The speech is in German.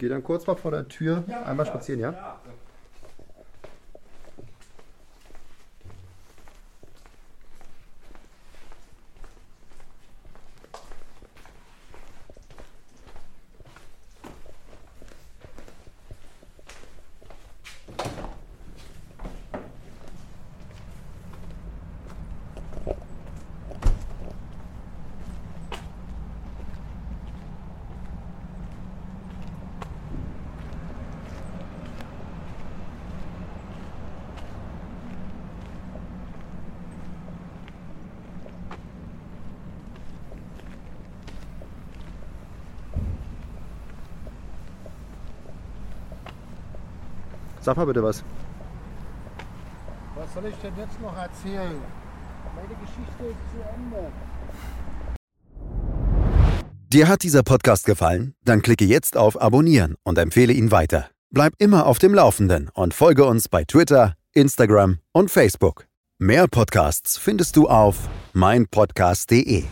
gehe dann kurz mal vor der Tür einmal spazieren, ja? Sag mal bitte was. Was soll ich denn jetzt noch erzählen? Meine Geschichte ist zu Ende. Dir hat dieser Podcast gefallen? Dann klicke jetzt auf Abonnieren und empfehle ihn weiter. Bleib immer auf dem Laufenden und folge uns bei Twitter, Instagram und Facebook. Mehr Podcasts findest du auf meinpodcast.de.